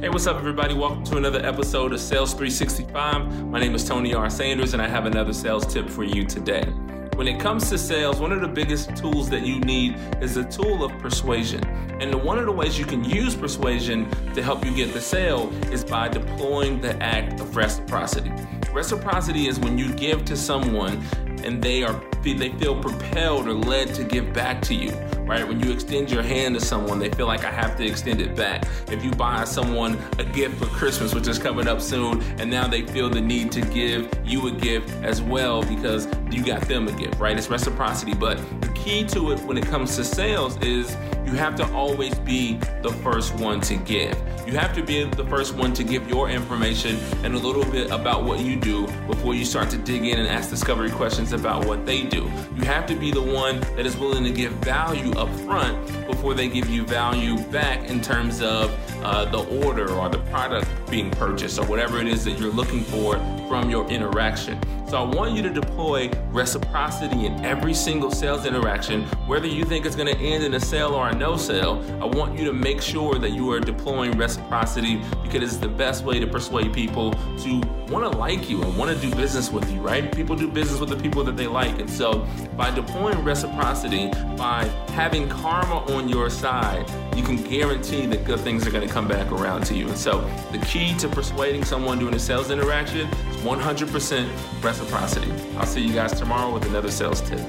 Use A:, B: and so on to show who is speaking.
A: Hey, what's up, everybody? Welcome to another episode of Sales 365. My name is Tony R. Sanders, and I have another sales tip for you today. When it comes to sales, one of the biggest tools that you need is the tool of persuasion. And one of the ways you can use persuasion to help you get the sale is by deploying the act of reciprocity. Reciprocity is when you give to someone and they are they feel propelled or led to give back to you right? When you extend your hand to someone they feel like i have to extend it back. If you buy someone a gift for christmas which is coming up soon and now they feel the need to give you a gift as well because you got them a gift right? It's reciprocity but the key to it when it comes to sales is you have to always be the first one to give. You have to be the first one to give your information and a little bit about what you do before you start to dig in and ask discovery questions about what they do. You have to be the one that is willing to give value up front before they give you value back in terms of uh, the order or the product being purchased or whatever it is that you're looking for from your interaction. So I want you to deploy reciprocity in every single sales interaction, whether you think it's going to end in a sale or a no sale. I want you to make sure that you are deploying reciprocity because it's the best way to persuade people to want to like you and want to do business with you, right? People do business with the people that they like. And so by deploying reciprocity, by having karma on your side, you can guarantee that good things are going to come back around to you. And so the key to persuading someone doing a sales interaction is 100% reciprocity. I'll see you guys tomorrow with another sales tip.